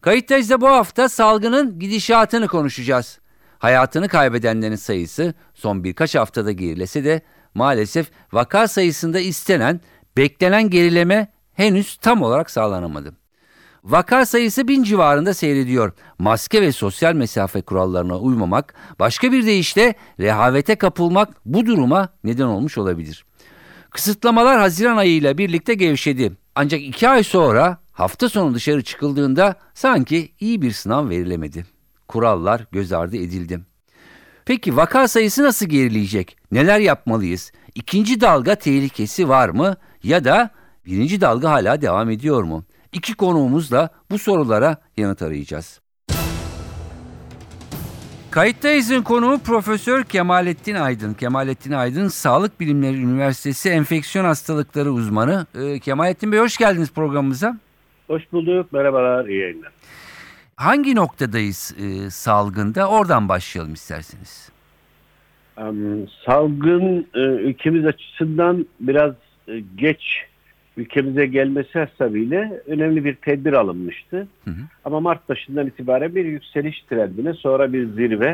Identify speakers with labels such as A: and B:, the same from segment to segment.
A: Kayıttayız da bu hafta salgının gidişatını konuşacağız. Hayatını kaybedenlerin sayısı son birkaç haftada gerilese de maalesef vaka sayısında istenen, beklenen gerileme henüz tam olarak sağlanamadı. Vaka sayısı bin civarında seyrediyor. Maske ve sosyal mesafe kurallarına uymamak, başka bir deyişle rehavete kapılmak bu duruma neden olmuş olabilir. Kısıtlamalar Haziran ayıyla birlikte gevşedi. Ancak iki ay sonra hafta sonu dışarı çıkıldığında sanki iyi bir sınav verilemedi. Kurallar göz ardı edildi. Peki vaka sayısı nasıl gerileyecek? Neler yapmalıyız? İkinci dalga tehlikesi var mı? Ya da birinci dalga hala devam ediyor mu? İki konuğumuzla bu sorulara yanıt arayacağız. Kayıttayız'ın konuğu Profesör Kemalettin Aydın. Kemalettin Aydın Sağlık Bilimleri Üniversitesi Enfeksiyon Hastalıkları uzmanı. Ee, Kemalettin Bey hoş geldiniz programımıza.
B: Hoş bulduk. Merhabalar. İyi yayınlar.
A: Hangi noktadayız e, salgında? Oradan başlayalım isterseniz.
B: Um, salgın e, ülkemiz açısından biraz e, geç ülkemize gelmesi hasebiyle önemli bir tedbir alınmıştı. Hı hı. Ama Mart başından itibaren bir yükseliş trendine sonra bir zirve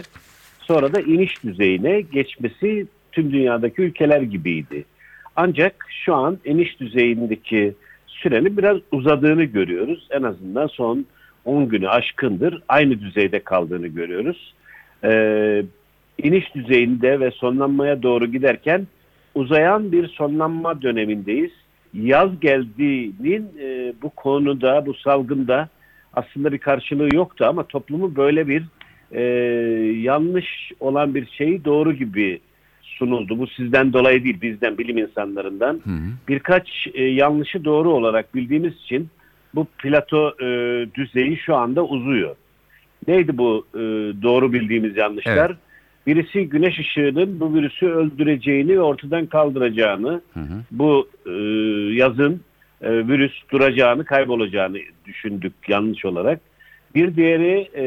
B: sonra da iniş düzeyine geçmesi tüm dünyadaki ülkeler gibiydi. Ancak şu an iniş düzeyindeki sürenin biraz uzadığını görüyoruz. En azından son 10 günü aşkındır aynı düzeyde kaldığını görüyoruz. Ee, iniş düzeyinde ve sonlanmaya doğru giderken uzayan bir sonlanma dönemindeyiz yaz geldiğinin e, bu konuda, bu salgında aslında bir karşılığı yoktu ama toplumu böyle bir e, yanlış olan bir şeyi doğru gibi sunuldu. Bu sizden dolayı değil, bizden, bilim insanlarından. Hı hı. Birkaç e, yanlışı doğru olarak bildiğimiz için bu plato e, düzeyi şu anda uzuyor. Neydi bu e, doğru bildiğimiz yanlışlar? Evet. Birisi güneş ışığının bu virüsü öldüreceğini ve ortadan kaldıracağını, hı hı. bu e, yazın e, virüs duracağını, kaybolacağını düşündük yanlış olarak. Bir diğeri e,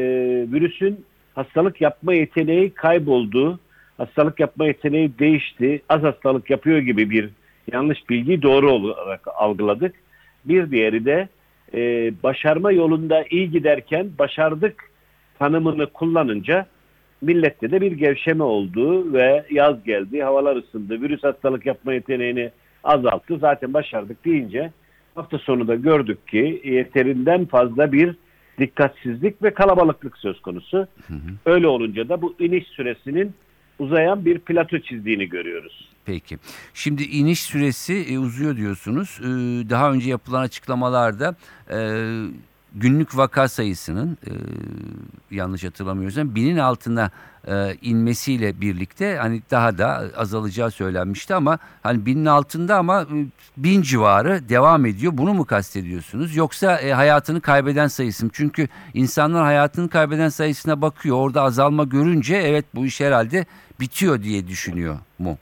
B: virüsün hastalık yapma yeteneği kayboldu, hastalık yapma yeteneği değişti, az hastalık yapıyor gibi bir yanlış bilgi doğru olarak algıladık. Bir diğeri de e, başarma yolunda iyi giderken başardık tanımını kullanınca millette de bir gevşeme oldu ve yaz geldi, havalar ısındı, virüs hastalık yapma yeteneğini azalttı. Zaten başardık deyince hafta sonu da gördük ki yeterinden fazla bir dikkatsizlik ve kalabalıklık söz konusu. Hı hı. Öyle olunca da bu iniş süresinin uzayan bir plato çizdiğini görüyoruz.
A: Peki. Şimdi iniş süresi e, uzuyor diyorsunuz. E, daha önce yapılan açıklamalarda e, günlük vaka sayısının e, yanlış hatırlamıyorsam binin altına e, inmesiyle birlikte hani daha da azalacağı söylenmişti ama hani binin altında ama e, bin civarı devam ediyor. Bunu mu kastediyorsunuz? Yoksa e, hayatını kaybeden sayısı mı? Çünkü insanlar hayatını kaybeden sayısına bakıyor. Orada azalma görünce evet bu iş herhalde bitiyor diye düşünüyor mu?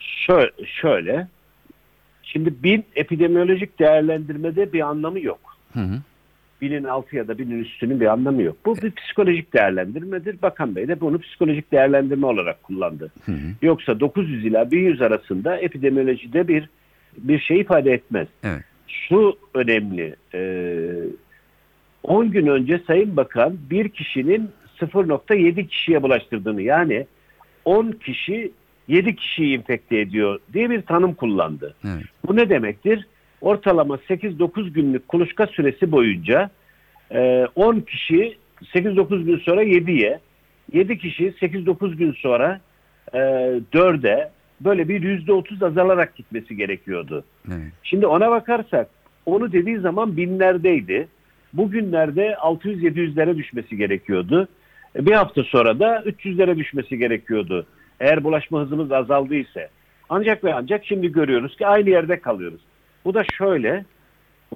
B: Şöyle, şöyle şimdi bin epidemiolojik değerlendirmede bir anlamı yok. Hı hı binin altı ya da binin üstünün bir anlamı yok. Bu bir psikolojik değerlendirmedir. Bakan Bey de bunu psikolojik değerlendirme olarak kullandı. Hı hı. Yoksa 900 ila 1100 arasında epidemiolojide bir bir şey ifade etmez. Evet. Şu önemli. E, 10 gün önce Sayın Bakan bir kişinin 0.7 kişiye bulaştırdığını yani 10 kişi 7 kişiyi infekte ediyor diye bir tanım kullandı. Evet. Bu ne demektir? Ortalama 8-9 günlük kuluçka süresi boyunca 10 e, kişi 8-9 gün sonra 7'ye, 7 kişi 8-9 gün sonra 4'e e, böyle bir %30 azalarak gitmesi gerekiyordu. Evet. Şimdi ona bakarsak onu dediği zaman binlerdeydi. Bugünlerde 600-700'lere düşmesi gerekiyordu. E, bir hafta sonra da 300'lere düşmesi gerekiyordu. Eğer bulaşma hızımız azaldıysa. Ancak ve ancak şimdi görüyoruz ki aynı yerde kalıyoruz. Bu da şöyle,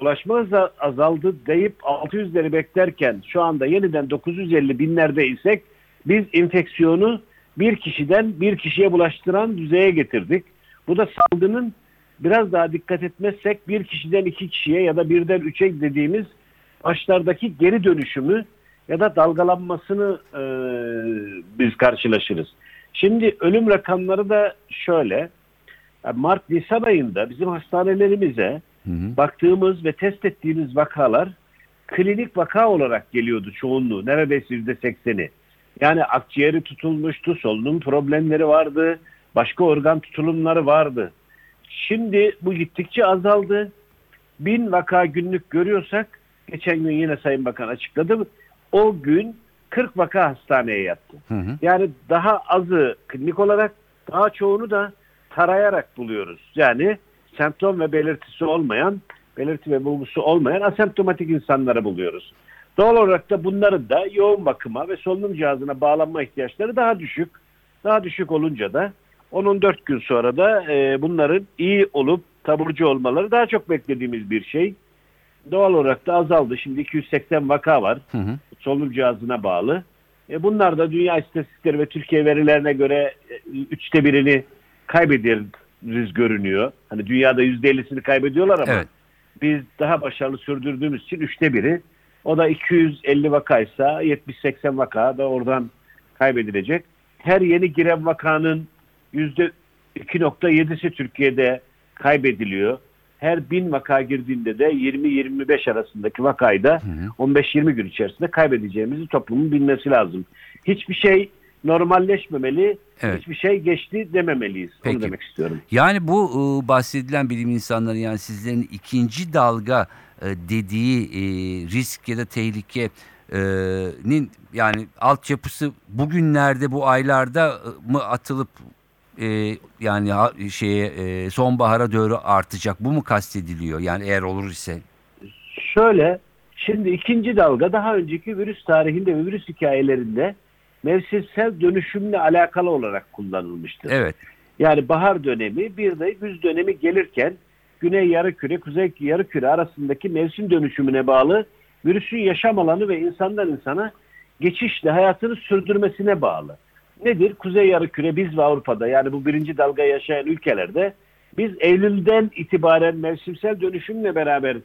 B: ulaşma azaldı deyip 600'leri beklerken şu anda yeniden 950 binlerde isek biz enfeksiyonu bir kişiden bir kişiye bulaştıran düzeye getirdik. Bu da salgının biraz daha dikkat etmezsek bir kişiden iki kişiye ya da birden üçe dediğimiz başlardaki geri dönüşümü ya da dalgalanmasını e, biz karşılaşırız. Şimdi ölüm rakamları da şöyle. Mart-Nisan ayında bizim hastanelerimize
A: Hı hı.
B: baktığımız ve test ettiğimiz vakalar klinik vaka olarak geliyordu çoğunluğu. Neredeyse yüzde sekseni. Yani akciğeri tutulmuştu, solunum problemleri vardı, başka organ tutulumları vardı. Şimdi bu gittikçe azaldı. Bin vaka günlük görüyorsak, geçen gün yine Sayın Bakan açıkladı. O gün 40 vaka hastaneye yattı.
A: Hı hı.
B: Yani daha azı klinik olarak, daha çoğunu da tarayarak buluyoruz. Yani semptom ve belirtisi olmayan, belirti ve bulgusu olmayan asemptomatik insanları buluyoruz. Doğal olarak da bunların da yoğun bakıma ve solunum cihazına bağlanma ihtiyaçları daha düşük. Daha düşük olunca da 10-14 gün sonra da e, bunların iyi olup taburcu olmaları daha çok beklediğimiz bir şey. Doğal olarak da azaldı. Şimdi 280 vaka var
A: Hı hı.
B: solunum cihazına bağlı. E bunlar da dünya istatistikleri ve Türkiye verilerine göre e, üçte birini kaybederiz görünüyor. Hani dünyada yüzde ellisini kaybediyorlar ama
A: Evet.
B: biz daha başarılı sürdürdüğümüz için üçte biri. O da 250 vakaysa 70-80 vaka da oradan kaybedilecek. Her yeni giren vakanın yüzde 2.7'si Türkiye'de kaybediliyor. Her bin vaka girdiğinde de 20-25 arasındaki vakayı da 15-20 gün içerisinde kaybedeceğimizi toplumun bilmesi lazım. Hiçbir şey normalleşmemeli,
A: Evet.
B: hiçbir şey geçti dememeliyiz.
A: Peki.
B: Onu demek istiyorum.
A: Yani bu e, bahsedilen bilim insanları yani sizlerin ikinci dalga e, dediği e, risk ya da tehlikenin yani altyapısı bugünlerde bu aylarda e, mı atılıp e, yani şeye e, sonbahara doğru artacak bu mu kastediliyor yani eğer olur ise?
B: Şöyle, şimdi ikinci dalga daha önceki virüs tarihinde ve virüs hikayelerinde mevsimsel dönüşümle alakalı olarak kullanılmıştır.
A: Evet.
B: Yani bahar dönemi bir de güz dönemi gelirken güney yarıküre, kuzey yarıküre arasındaki mevsim dönüşümüne bağlı virüsün yaşam alanı ve insandan insana geçişle hayatını sürdürmesine bağlı. Nedir? Kuzey yarıküre biz ve Avrupa'da yani bu birinci dalga yaşayan ülkelerde biz Eylül'den itibaren mevsimsel dönüşümle beraber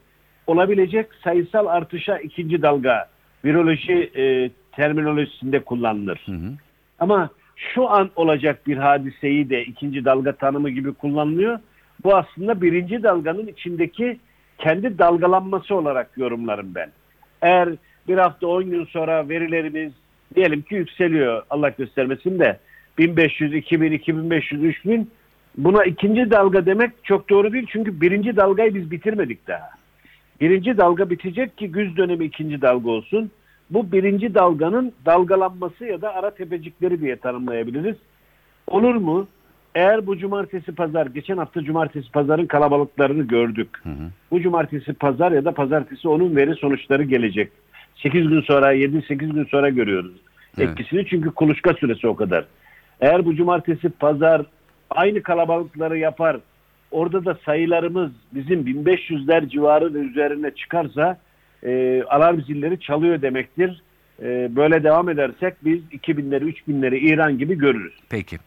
B: olabilecek sayısal artışa ikinci dalga viroloji e, terminolojisinde kullanılır.
A: Hı hı.
B: Ama şu an olacak bir hadiseyi de ikinci dalga tanımı gibi kullanılıyor. Bu aslında birinci dalganın içindeki kendi dalgalanması olarak yorumlarım ben. Eğer bir hafta 10 gün sonra verilerimiz diyelim ki yükseliyor Allah göstermesin de 1500, 2000, 2500, 3000 buna ikinci dalga demek çok doğru değil. Çünkü birinci dalgayı biz bitirmedik daha. Birinci dalga bitecek ki güz dönemi ikinci dalga olsun. Bu birinci dalganın dalgalanması ya da ara tepecikleri diye tanımlayabiliriz. Olur mu? Eğer bu cumartesi pazar, geçen hafta cumartesi pazarın kalabalıklarını gördük.
A: Hı hı.
B: Bu cumartesi pazar ya da pazartesi onun veri sonuçları gelecek. 8 gün sonra, 7-8 gün sonra görüyoruz
A: Evet.
B: etkisini. Çünkü kuluçka süresi o kadar. Eğer bu cumartesi pazar aynı kalabalıkları yapar, orada da sayılarımız bizim 1500'ler civarı ve üzerine çıkarsa e, alarm zilleri çalıyor demektir. E, böyle devam edersek biz 2000'leri 3000'leri İran gibi görürüz.
A: Peki.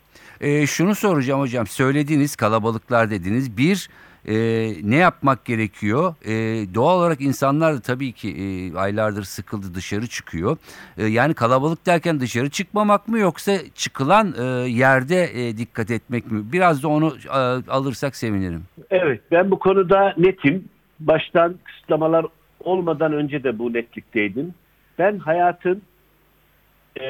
A: Ee, şunu soracağım hocam. Söylediğiniz kalabalıklar dediniz. Bir e, ne yapmak gerekiyor? E, doğal olarak insanlar da tabii ki e, aylardır sıkıldı dışarı çıkıyor. E, yani kalabalık derken dışarı çıkmamak mı yoksa çıkılan e, yerde e, dikkat etmek mi? Biraz da onu e, alırsak sevinirim.
B: Evet ben bu konuda netim. Baştan kısıtlamalar olmadan önce de bu netlikteydim. Ben hayatın e,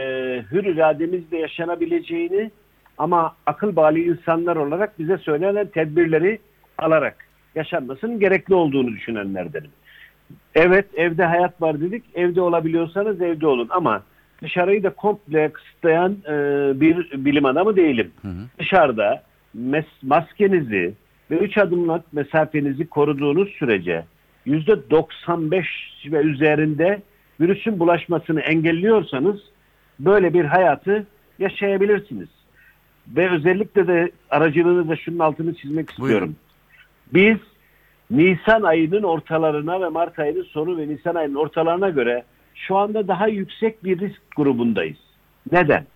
B: hür irademizle yaşanabileceğini ama akıl bağlı insanlar olarak bize söylenen tedbirleri alarak yaşanmasının gerekli olduğunu düşünenlerdenim. Evet evde hayat var dedik. Evde olabiliyorsanız evde olun ama dışarıyı da komple kısıtlayan e, bir bilim adamı değilim.
A: Hı hı.
B: Dışarıda mes- maskenizi ve 3 adımlık mesafenizi koruduğunuz sürece %95 ve üzerinde virüsün bulaşmasını engelliyorsanız böyle bir hayatı yaşayabilirsiniz. Ve özellikle de aracılığınızla şunun altını çizmek istiyorum.
A: Buyurun.
B: Biz Nisan ayının ortalarına ve Mart ayının sonu ve Nisan ayının ortalarına göre şu anda daha yüksek bir risk grubundayız. Neden?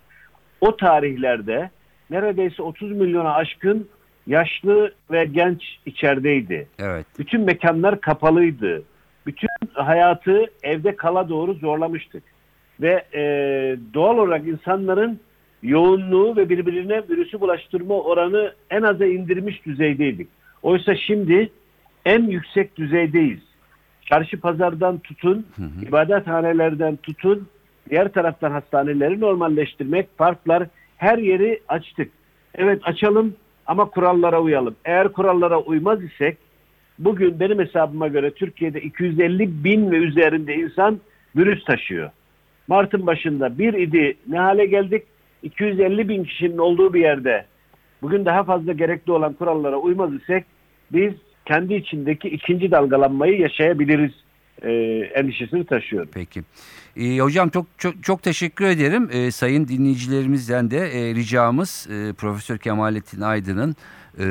B: O tarihlerde neredeyse 30 milyona aşkın yaşlı ve genç içerideydi.
A: Evet.
B: Bütün mekanlar kapalıydı. Bütün hayatı evde kala doğru zorlamıştık. Ve e, doğal olarak insanların yoğunluğu ve birbirine virüsü bulaştırma oranı en aza indirmiş düzeydeydik. Oysa şimdi en yüksek düzeydeyiz. Çarşı pazardan tutun, ibadethanelerden tutun, diğer taraftan hastaneleri normalleştirmek, parklar her yeri açtık. Evet açalım ama kurallara uyalım. Eğer kurallara uymaz isek bugün benim hesabıma göre Türkiye'de 250 bin ve üzerinde insan virüs taşıyor. Mart'ın başında bir idi ne hale geldik? 250 bin kişinin olduğu bir yerde bugün daha fazla gerekli olan kurallara uymaz isek biz kendi içindeki ikinci dalgalanmayı yaşayabiliriz e, endişesini taşıyorum.
A: Peki. Ee, hocam çok çok çok teşekkür ederim. Ee, sayın dinleyicilerimizden de e, ricamız e, Profesör Kemalettin Aydın'ın e,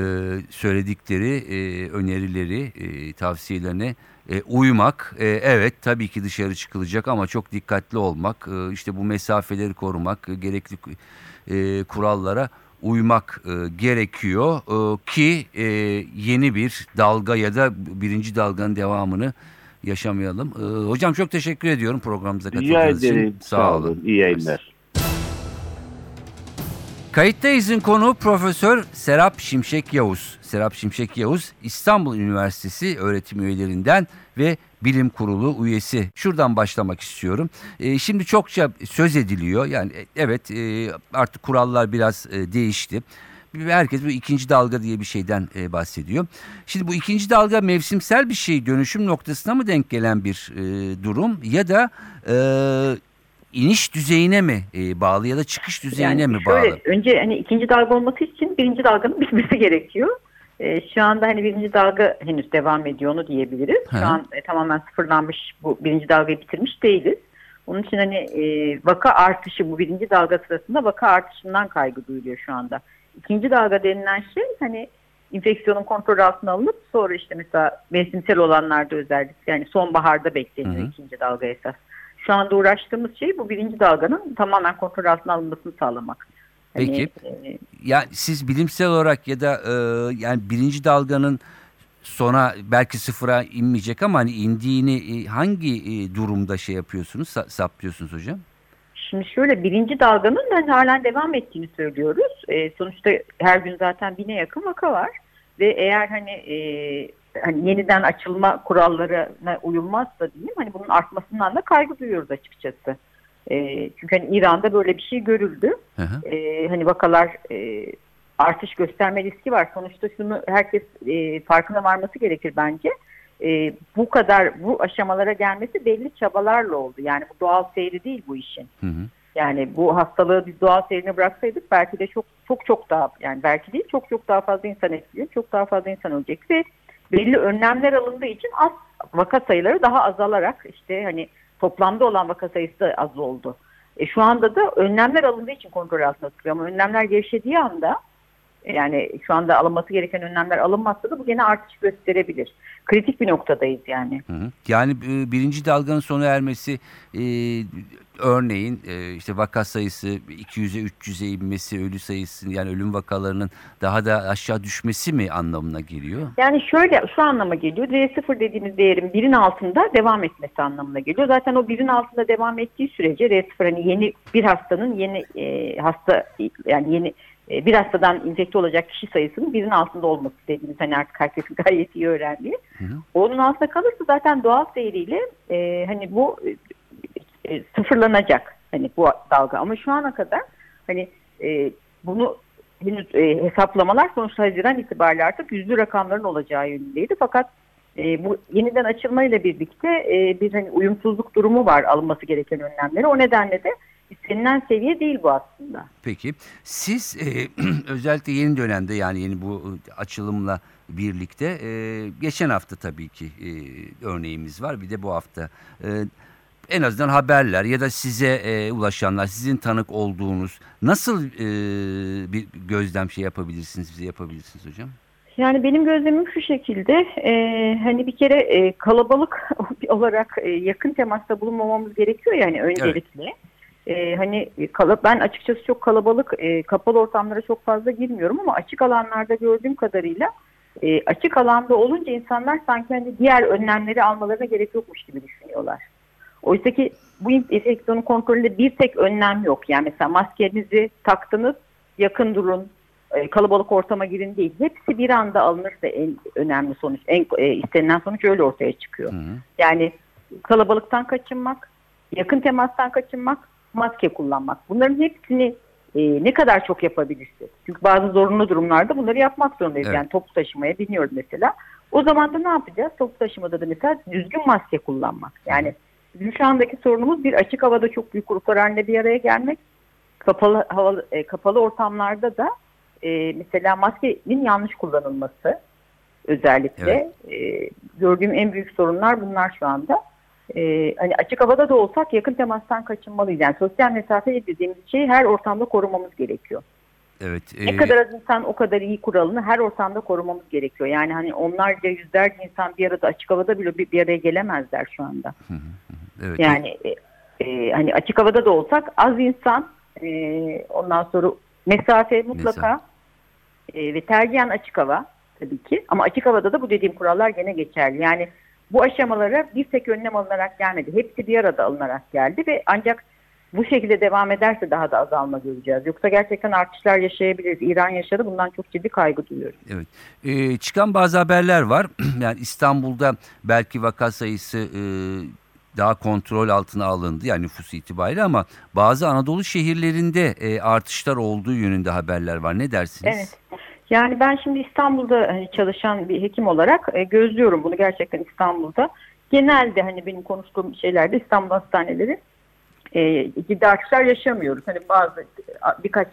A: söyledikleri e, önerileri, e, tavsiyelerine e, uymak. E, evet tabii ki dışarı çıkılacak ama çok dikkatli olmak, e, işte bu mesafeleri korumak, e, gerekli e, kurallara uymak e, gerekiyor e, ki e, yeni bir dalga ya da birinci dalganın devamını yaşamayalım. Ee, hocam çok teşekkür ediyorum programımıza katıldığınız için.
B: ederim. Sağ olun. İyi yayınlar.
A: Kayıttayız'ın konu Profesör Serap Şimşek Yavuz. Serap Şimşek Yavuz İstanbul Üniversitesi öğretim üyelerinden ve bilim kurulu üyesi. Şuradan başlamak istiyorum. Ee, şimdi çokça söz ediliyor. Yani e, evet e, artık kurallar biraz e, değişti. Herkes bu ikinci dalga diye bir şeyden e, bahsediyor. Şimdi bu ikinci dalga mevsimsel bir şey dönüşüm noktasına mı denk gelen bir e, durum ya da e, iniş düzeyine mi e, bağlı ya da çıkış düzeyine
C: Yani
A: mi
C: şöyle,
A: bağlı?
C: Önce hani ikinci dalga olması için birinci dalganın bitmesi gerekiyor. Ee, şu anda hani birinci dalga henüz devam ediyor onu diyebiliriz. Şu an e, tamamen sıfırlanmış bu birinci dalgayı bitirmiş değiliz. Onun için hani e, vaka artışı bu birinci dalga sırasında vaka artışından kaygı duyuluyor şu anda. İkinci dalga denilen şey hani enfeksiyonun kontrol altına alınıp sonra işte mesela mevsimsel olanlarda özellikle yani sonbaharda bekleniyor ikinci dalga esas. Şu anda uğraştığımız şey bu birinci dalganın tamamen kontrol altına alınmasını sağlamak. Hani,
A: Peki.
C: e,
A: Ya siz bilimsel olarak ya da e, yani birinci dalganın sona belki sıfıra inmeyecek ama hani indiğini e, hangi e, durumda şey yapıyorsunuz, sa- saptıyorsunuz hocam?
C: Şimdi şöyle birinci dalganın hani halen devam ettiğini söylüyoruz. E, sonuçta her gün zaten bine yakın vaka var ve eğer hani, e, hani yeniden açılma kurallarına uyulmazsa diyeyim hani bunun artmasından da kaygı duyuyoruz açıkçası. E, çünkü hani İran'da böyle bir şey görüldü.
A: Hı hı.
C: E, hani vakalar e, artış gösterme riski var. Sonuçta şunu herkes e, farkına varması gerekir bence. E, bu kadar bu aşamalara gelmesi belli çabalarla oldu. Yani bu doğal seyri değil bu işin.
A: Hı hı.
C: Yani bu hastalığı biz doğal seyrine bıraksaydık belki de çok çok çok daha yani belki değil çok çok daha fazla insan etkileyecek, çok daha fazla insan ölecek ve belli önlemler alındığı için az vaka sayıları daha azalarak işte hani toplamda olan vaka sayısı da az oldu. E şu anda da önlemler alındığı için kontrol altında tutuluyor ama önlemler gevşediği anda yani şu anda alınması gereken önlemler alınmazsa da bu gene artış gösterebilir. Kritik bir noktadayız yani.
A: Hı hı. Yani e, birinci dalganın sona ermesi e, örneğin e, işte vaka sayısı 200'e 300'e inmesi, ölü sayısı yani ölüm vakalarının daha da aşağı düşmesi mi anlamına geliyor?
C: Yani şöyle şu anlama geliyor. R0 dediğimiz değerin birin altında devam etmesi anlamına geliyor. Zaten o birin altında devam ettiği sürece R0 hani yeni bir hastanın yeni e, hasta yani yeni e, bir hastadan infekte olacak kişi sayısının birin altında olması dediğimiz hani artık herkesin gayet iyi öğrendiği.
A: Hı hı.
C: Onun altında kalırsa zaten doğal seyriyle e, hani bu e, sıfırlanacak hani bu dalga ama şu ana kadar hani e, bunu henüz e, hesaplamalar sonuçta Haziran itibariyle artık yüzlü rakamların olacağı yönündeydi. Fakat e, bu yeniden açılmayla birlikte e, bir hani uyumsuzluk durumu var alınması gereken önlemleri. O nedenle de istenilen seviye değil bu aslında.
A: Peki siz e, özellikle yeni dönemde yani yeni bu e, açılımla birlikte e, geçen hafta tabii ki e, örneğimiz var bir de bu hafta e, en azından haberler ya da size e, ulaşanlar sizin tanık olduğunuz nasıl e, bir gözlem şey yapabilirsiniz bize yapabilirsiniz hocam?
C: Yani benim gözlemim şu şekilde e, hani bir kere e, kalabalık olarak e, yakın temasta bulunmamamız gerekiyor yani öncelikle. E, hani kala, ben açıkçası çok kalabalık e, kapalı ortamlara çok fazla girmiyorum ama açık alanlarda gördüğüm kadarıyla e, açık alanda olunca insanlar sanki hani diğer önlemleri almalarına gerek yokmuş gibi düşünüyorlar. Oysa ki bu enfeksiyonun kontrolünde bir tek önlem yok. Yani mesela maskenizi taktınız yakın durun e, kalabalık ortama girin değil. Hepsi bir anda alınırsa en önemli sonuç, en e, istenilen sonuç öyle ortaya çıkıyor.
A: Hı hı.
C: Yani kalabalıktan kaçınmak, yakın temastan kaçınmak, maske kullanmak. Bunların hepsini e, ne kadar çok yapabilirsek. Çünkü bazı zorunlu durumlarda bunları yapmak zorundayız.
A: Evet.
C: Yani toplu taşımaya biniyoruz mesela. O zaman da ne yapacağız? Toplu taşımada da mesela düzgün maske kullanmak. Yani bizim şu andaki sorunumuz bir açık havada çok büyük gruplar halinde bir araya gelmek. Kapalı havalı, e, kapalı ortamlarda da e, mesela maskenin yanlış kullanılması özellikle e, gördüğüm en büyük sorunlar bunlar şu anda. E, hani açık havada da olsak yakın temastan kaçınmalıyız. Yani sosyal mesafe dediğimiz şeyi her ortamda korumamız gerekiyor.
A: Evet.
C: Ne
A: e,
C: kadar az insan o kadar iyi kuralını her ortamda korumamız gerekiyor. Yani hani onlarca yüzlerce insan bir arada açık havada bile bir, bir araya gelemezler şu anda.
A: evet.
C: Yani e, e, hani açık havada da olsak az insan e, ondan sonra mesafe mutlaka e, ve tercihen açık hava tabii ki. Ama açık havada da bu dediğim kurallar gene geçerli. Yani bu aşamalara bir tek önlem alınarak gelmedi. Hepsi bir arada alınarak geldi ve ancak bu şekilde devam ederse daha da azalma göreceğiz. Yoksa gerçekten artışlar yaşayabiliriz. İran yaşadı. Bundan çok ciddi kaygı duyuyorum.
A: Evet. Ee, çıkan bazı haberler var. yani İstanbul'da belki vaka sayısı e, daha kontrol altına alındı yani nüfus itibariyle ama bazı Anadolu şehirlerinde e, artışlar olduğu yönünde haberler var. Ne dersiniz?
C: Evet. Yani ben şimdi İstanbul'da hani çalışan bir hekim olarak e, gözlüyorum bunu gerçekten İstanbul'da. Genelde hani benim konuştuğum şeylerde İstanbul hastaneleri e, ciddi artışlar yaşamıyoruz. Hani bazı birkaç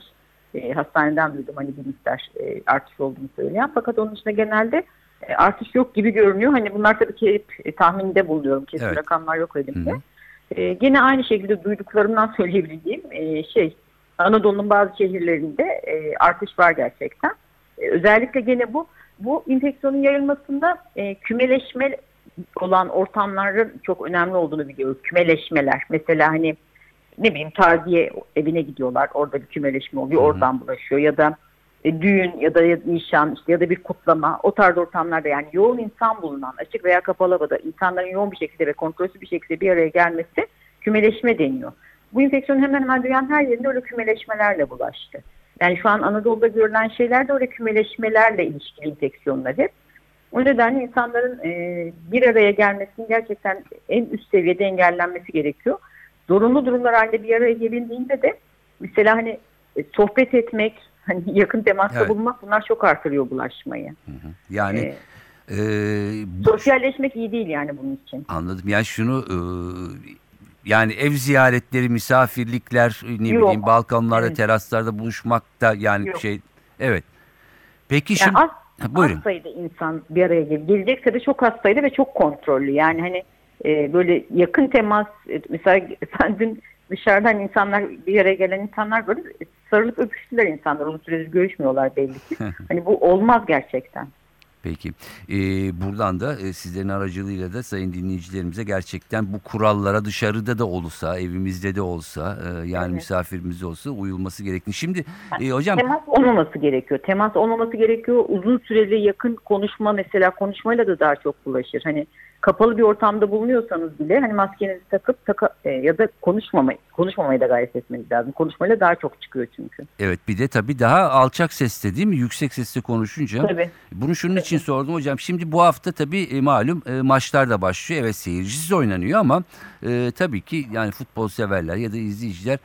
C: e, hastaneden duydum hani bir miktar e, artış olduğunu söyleyen. Fakat onun dışında genelde e, artış yok gibi görünüyor. Hani bunlar tabii ki hep e, tahminde buluyorum. Kesin
A: Evet.
C: rakamlar yok elimde.
A: Hı hı.
C: E, gene aynı şekilde duyduklarımdan söyleyebileceğim e, şey Anadolu'nun bazı şehirlerinde e, artış var gerçekten. E, özellikle gene bu bu enfeksiyonun yayılmasında e, kümeleşme olan ortamların çok önemli olduğunu biliyoruz. Kümeleşmeler. Mesela hani ne bileyim taziye evine gidiyorlar. Orada bir kümeleşme oluyor.
A: Hı hı.
C: Oradan bulaşıyor. Ya da e, düğün ya da nişan işte ya da bir kutlama o tarz ortamlarda yani yoğun insan bulunan açık veya kapalı havada insanların yoğun bir şekilde ve kontrolsüz bir şekilde bir araya gelmesi kümeleşme deniyor. Bu enfeksiyon hemen hemen dünyanın her yerinde öyle kümeleşmelerle bulaştı. Yani şu an Anadolu'da görülen şeyler de öyle kümeleşmelerle ilişkili enfeksiyonlar hep. O nedenle insanların e, bir araya gelmesinin gerçekten en üst seviyede engellenmesi gerekiyor. Zorunlu durumlar halinde bir araya gelindiğinde de mesela hani e, sohbet etmek, hani yakın temasta
A: Evet.
C: bulunmak bunlar çok artırıyor bulaşmayı.
A: Yani
C: E,
A: e, bu-
C: sosyalleşmek iyi değil yani bunun için.
A: anladım. Yani şunu e, yani ev ziyaretleri, misafirlikler, ne
C: Yok.
A: bileyim balkonlarda,
C: Evet.
A: teraslarda buluşmak da yani
C: Yok.
A: şey evet. Peki
C: Yani
A: şimdi
C: az,
A: buyurun.
C: az sayıda insan bir araya gel gelecekse de çok az sayıda ve çok kontrollü. Yani hani e, böyle yakın temas e, mesela sen dün dışarıdan insanlar bir araya gelen insanlar böyle sarılıp öpüştüler insanlar. Uzun süredir görüşmüyorlar belli ki. hani bu olmaz gerçekten.
A: Peki. Ee, buradan da e, sizlerin aracılığıyla da sayın dinleyicilerimize gerçekten bu kurallara dışarıda da olsa, evimizde de olsa, e, yani
C: Evet.
A: misafirimiz olsa uyulması gerektiğini. Şimdi e, hocam
C: Temas olmaması gerekiyor. Temas olmaması gerekiyor. Uzun süreli yakın konuşma mesela konuşmayla da daha çok bulaşır. Hani kapalı bir ortamda bulunuyorsanız bile hani maskenizi takıp taka, e, ya da konuşmamayı konuşmamaya da gayret etmeniz lazım. Konuşmayla daha çok çıkıyor çünkü.
A: evet bir de tabii daha alçak sesle değil mi? Yüksek sesle konuşunca.
C: Tabii.
A: Bunu şunun için sordum hocam. Şimdi bu hafta tabii e, malum e, maçlar da başlıyor. Evet seyircisiz oynanıyor ama e, tabii ki yani futbol severler ya da izleyiciler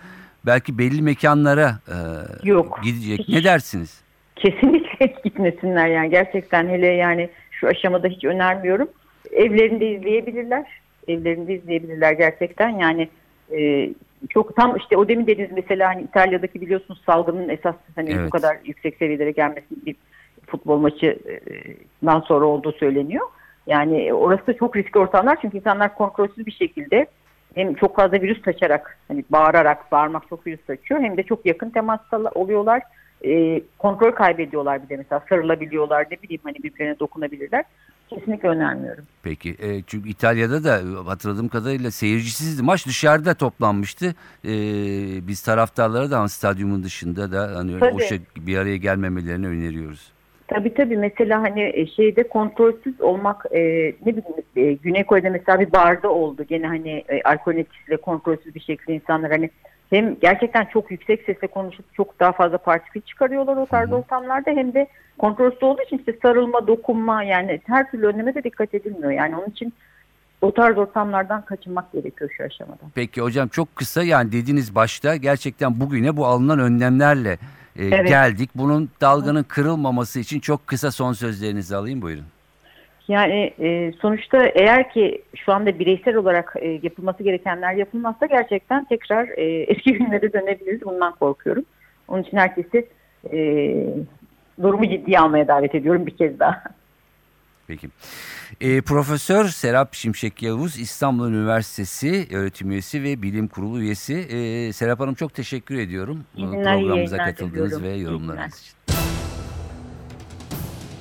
A: belki belli mekanlara e,
C: Yok.
A: gidecek.
C: Hiç.
A: Ne dersiniz?
C: Kesinlikle gitmesinler yani gerçekten hele yani şu aşamada hiç önermiyorum. Evlerinde izleyebilirler. Evlerinde izleyebilirler gerçekten yani e, çok tam işte o demin dediğiniz mesela hani İtalya'daki biliyorsunuz salgının esas hani
A: Evet.
C: bu kadar yüksek seviyelere gelmesi bir futbol maçından sonra olduğu söyleniyor. Yani orası da çok riskli ortamlar çünkü insanlar kontrolsüz bir şekilde hem çok fazla virüs saçarak hani bağırarak bağırmak çok virüs saçıyor hem de çok yakın temasta oluyorlar. e, kontrol kaybediyorlar bir de mesela sarılabiliyorlar ne bileyim hani birbirine dokunabilirler. Kesinlikle önermiyorum.
A: Peki e, çünkü İtalya'da da e, hatırladığım kadarıyla seyircisizdi. Maç dışarıda toplanmıştı. E, biz taraftarlara da ama stadyumun dışında da hani o
C: Tabii.
A: şey bir araya gelmemelerini öneriyoruz.
C: Tabii tabii mesela hani e, şeyde kontrolsüz olmak e, ne bileyim e, Güney Kore'de mesela bir barda oldu. Gene hani e, alkol etkisiyle kontrolsüz bir şekilde insanlar hani hem gerçekten çok yüksek sesle konuşup çok daha fazla partikül çıkarıyorlar o tarz ortamlarda hem de kontrolsüz olduğu için işte sarılma, dokunma yani her türlü önleme de dikkat edilmiyor. Yani onun için o tarz ortamlardan kaçınmak gerekiyor şu aşamada.
A: Peki hocam çok kısa yani dediğiniz başta gerçekten bugüne bu alınan önlemlerle e,
C: Evet.
A: geldik. Bunun dalganın kırılmaması için çok kısa son sözlerinizi alayım buyurun.
C: Yani e, sonuçta eğer ki şu anda bireysel olarak e, yapılması gerekenler yapılmazsa gerçekten tekrar e, eski günlere dönebiliriz. Bundan korkuyorum. Onun için herkesi e, durumu ciddiye almaya davet ediyorum bir kez daha.
A: Peki. E, Profesör Serap Şimşek Yavuz İstanbul Üniversitesi öğretim üyesi ve bilim kurulu üyesi. E, Serap Hanım çok teşekkür ediyorum
C: iyi
A: programımıza katıldığınız ve yorumlarınız için.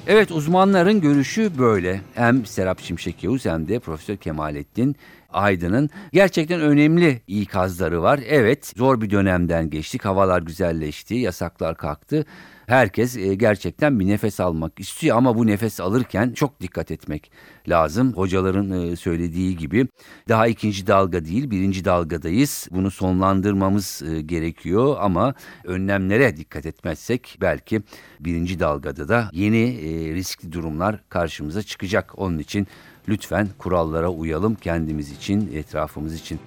A: Evet uzmanların görüşü böyle. Hem Serap Şimşek Yavuz hem de Profesör Kemalettin Aydın'ın gerçekten önemli ikazları var. Evet zor bir dönemden geçtik. Havalar güzelleşti, yasaklar kalktı. Herkes e, gerçekten bir nefes almak istiyor ama bu nefes alırken çok dikkat etmek lazım. Hocaların e, söylediği gibi daha ikinci dalga değil birinci dalgadayız. Bunu sonlandırmamız e, gerekiyor ama önlemlere dikkat etmezsek belki birinci dalgada da yeni riskli durumlar karşımıza çıkacak. Onun için lütfen kurallara uyalım kendimiz için, etrafımız için.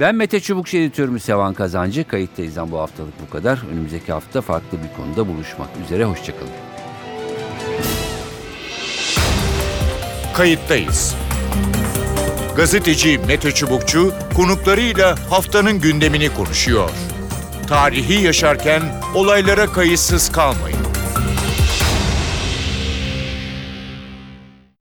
A: Ben Mete Çubukçu editörümüz Sevan Kazancı. Kayıttayızdan bu haftalık bu kadar. Önümüzdeki hafta farklı bir konuda buluşmak üzere. Hoşçakalın.
D: Kayıttayız. Gazeteci Mete Çubukçu konuklarıyla haftanın gündemini konuşuyor. Tarihi yaşarken olaylara kayıtsız kalmayın.